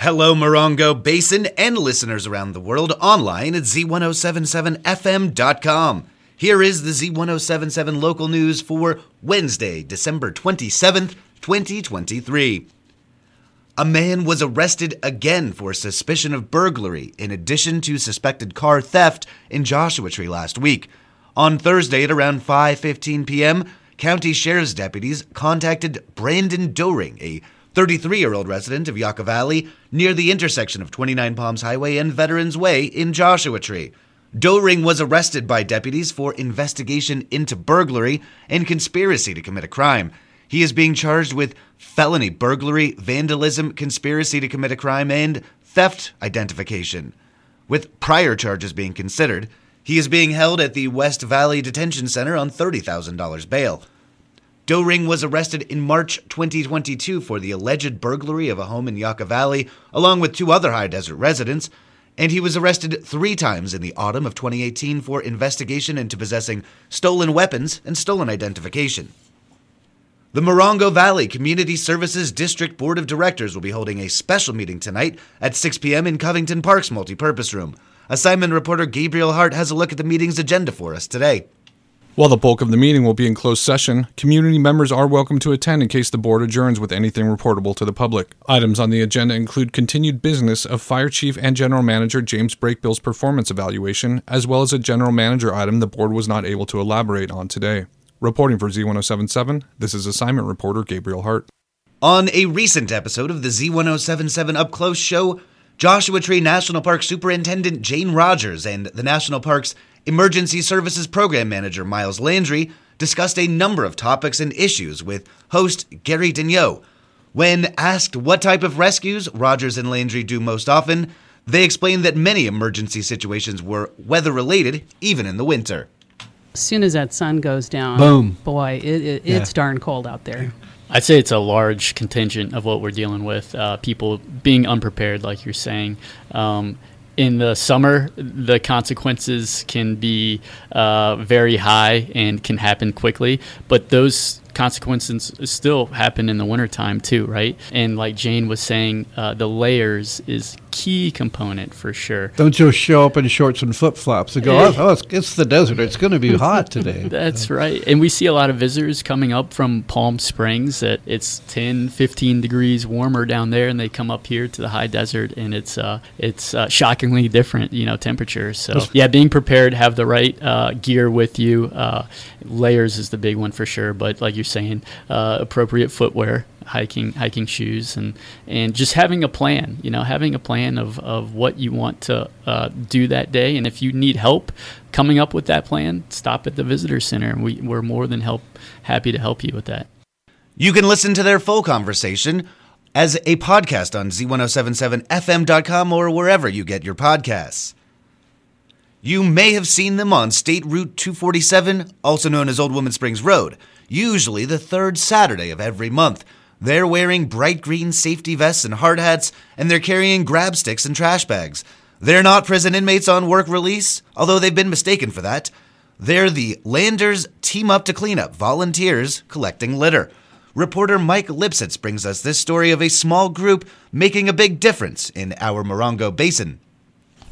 Hello, Morongo Basin and listeners around the world online at z1077fm.com. Here is the Z1077 local news for Wednesday, December 27th, 2023. A man was arrested again for suspicion of burglary in addition to suspected car theft in Joshua Tree last week. On Thursday at around 5:15 p.m., county sheriff's deputies contacted Brandon Doring, a 33-year-old resident of Yucca Valley, near the intersection of 29 Palms Highway and Veterans Way in Joshua Tree. Doring was arrested by deputies for investigation into burglary and conspiracy to commit a crime. He is being charged with felony burglary, vandalism, conspiracy to commit a crime, and theft identification. With prior charges being considered, he is being held at the West Valley Detention Center on $30,000 bail. Doring was arrested in March 2022 for the alleged burglary of a home in Yucca Valley, along with two other high desert residents, and he was arrested three times in the autumn of 2018 for investigation into possessing stolen weapons and stolen identification. The Morongo Valley Community Services District Board of Directors will be holding a special meeting tonight at 6 p.m. in Covington Park's multipurpose room. Assignment reporter Gabriel Hart has a look at the meeting's agenda for us today. While the bulk of the meeting will be in closed session, community members are welcome to attend in case the board adjourns with anything reportable to the public. Items on the agenda include continued business of Fire Chief and General Manager James Brakebill's performance evaluation, as well as a general manager item the board was not able to elaborate on today. Reporting for Z1077, this is assignment reporter Gabriel Hart. On a recent episode of the Z1077 Up Close show, Joshua Tree National Park Superintendent Jane Rogers and the National Park's Emergency Services Program Manager Miles Landry discussed a number of topics and issues with host Gary Daigneault. When asked what type of rescues Rogers and Landry do most often, they explained that many emergency situations were weather related, even in the winter. As soon as that sun goes down, Boom. boy, it, it, Yeah. it's darn cold out there. I'd say it's a large contingent of what we're dealing with. Uh, people being unprepared, like you're saying. Um, in the summer, the consequences can be uh, very high and can happen quickly, but those consequences still happen in the wintertime too, right? And like Jane was saying, uh, the layers is key component for sure. Don't just show up in shorts and flip flops and go, oh, oh, it's, it's the desert. It's going to be hot today. That's right. And we see a lot of visitors coming up from Palm Springs that it's 10, 15 degrees warmer down there and they come up here to the high desert and it's uh, it's uh, shockingly different, you know, temperatures. So, yeah, being prepared, have the right uh, gear with you. Uh, layers is the big one for sure, but like you're saying, uh, appropriate footwear, hiking hiking shoes and and just having a plan, you know, having a plan of, of what you want to uh, do that day and if you need help coming up with that plan, stop at the visitor center and we, we're more than help happy to help you with that. You can listen to their full conversation as a podcast on z1077fm.com or wherever you get your podcasts. You may have seen them on State Route 247, also known as Old Woman Springs Road, usually the third Saturday of every month. They're wearing bright green safety vests and hard hats, and they're carrying grab sticks and trash bags. They're not prison inmates on work release, although they've been mistaken for that. They're the Landers Team Up to Clean Up volunteers collecting litter. Reporter Mike Lipsitz brings us this story of a small group making a big difference in our Morongo Basin.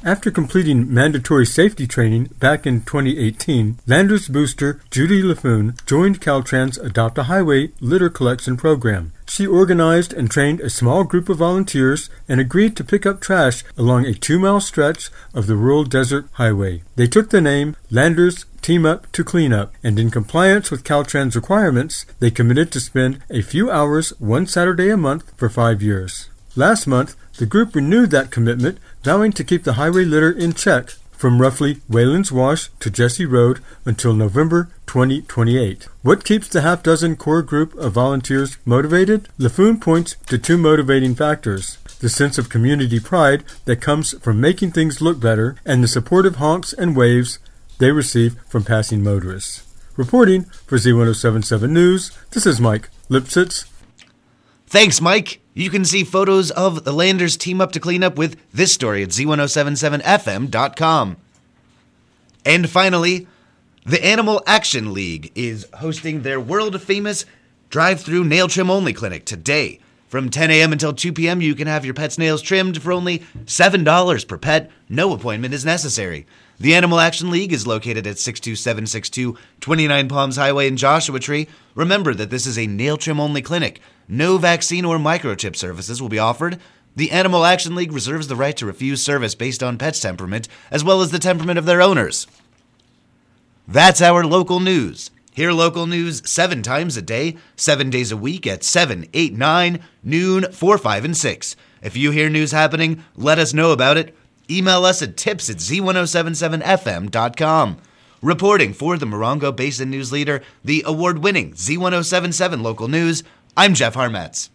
After completing mandatory safety training back in 2018, Landers booster Judy LaFoon joined Caltrans Adopt a Highway litter collection program. She organized and trained a small group of volunteers and agreed to pick up trash along a two mile stretch of the rural desert highway. They took the name Landers Team Up to Clean Up, and in compliance with Caltrans requirements, they committed to spend a few hours one Saturday a month for five years. Last month, the group renewed that commitment, vowing to keep the highway litter in check from roughly Wayland's Wash to Jesse Road until November 2028. What keeps the half dozen core group of volunteers motivated? LaFoon points to two motivating factors the sense of community pride that comes from making things look better, and the supportive honks and waves they receive from passing motorists. Reporting for Z1077 News, this is Mike Lipsitz. Thanks, Mike. You can see photos of the Landers team up to clean up with this story at z1077fm.com. And finally, the Animal Action League is hosting their world famous drive through nail trim only clinic today. From 10 a.m. until 2 p.m., you can have your pet's nails trimmed for only $7 per pet. No appointment is necessary. The Animal Action League is located at 62762 29 Palms Highway in Joshua Tree. Remember that this is a nail trim only clinic. No vaccine or microchip services will be offered. The Animal Action League reserves the right to refuse service based on pet's temperament, as well as the temperament of their owners. That's our local news. Hear local news seven times a day, seven days a week at 7, 8, 9, noon, 4, 5, and 6. If you hear news happening, let us know about it. Email us at tips at z1077fm.com. Reporting for the Morongo Basin News Leader, the award winning Z1077 local news, I'm Jeff Harmetz.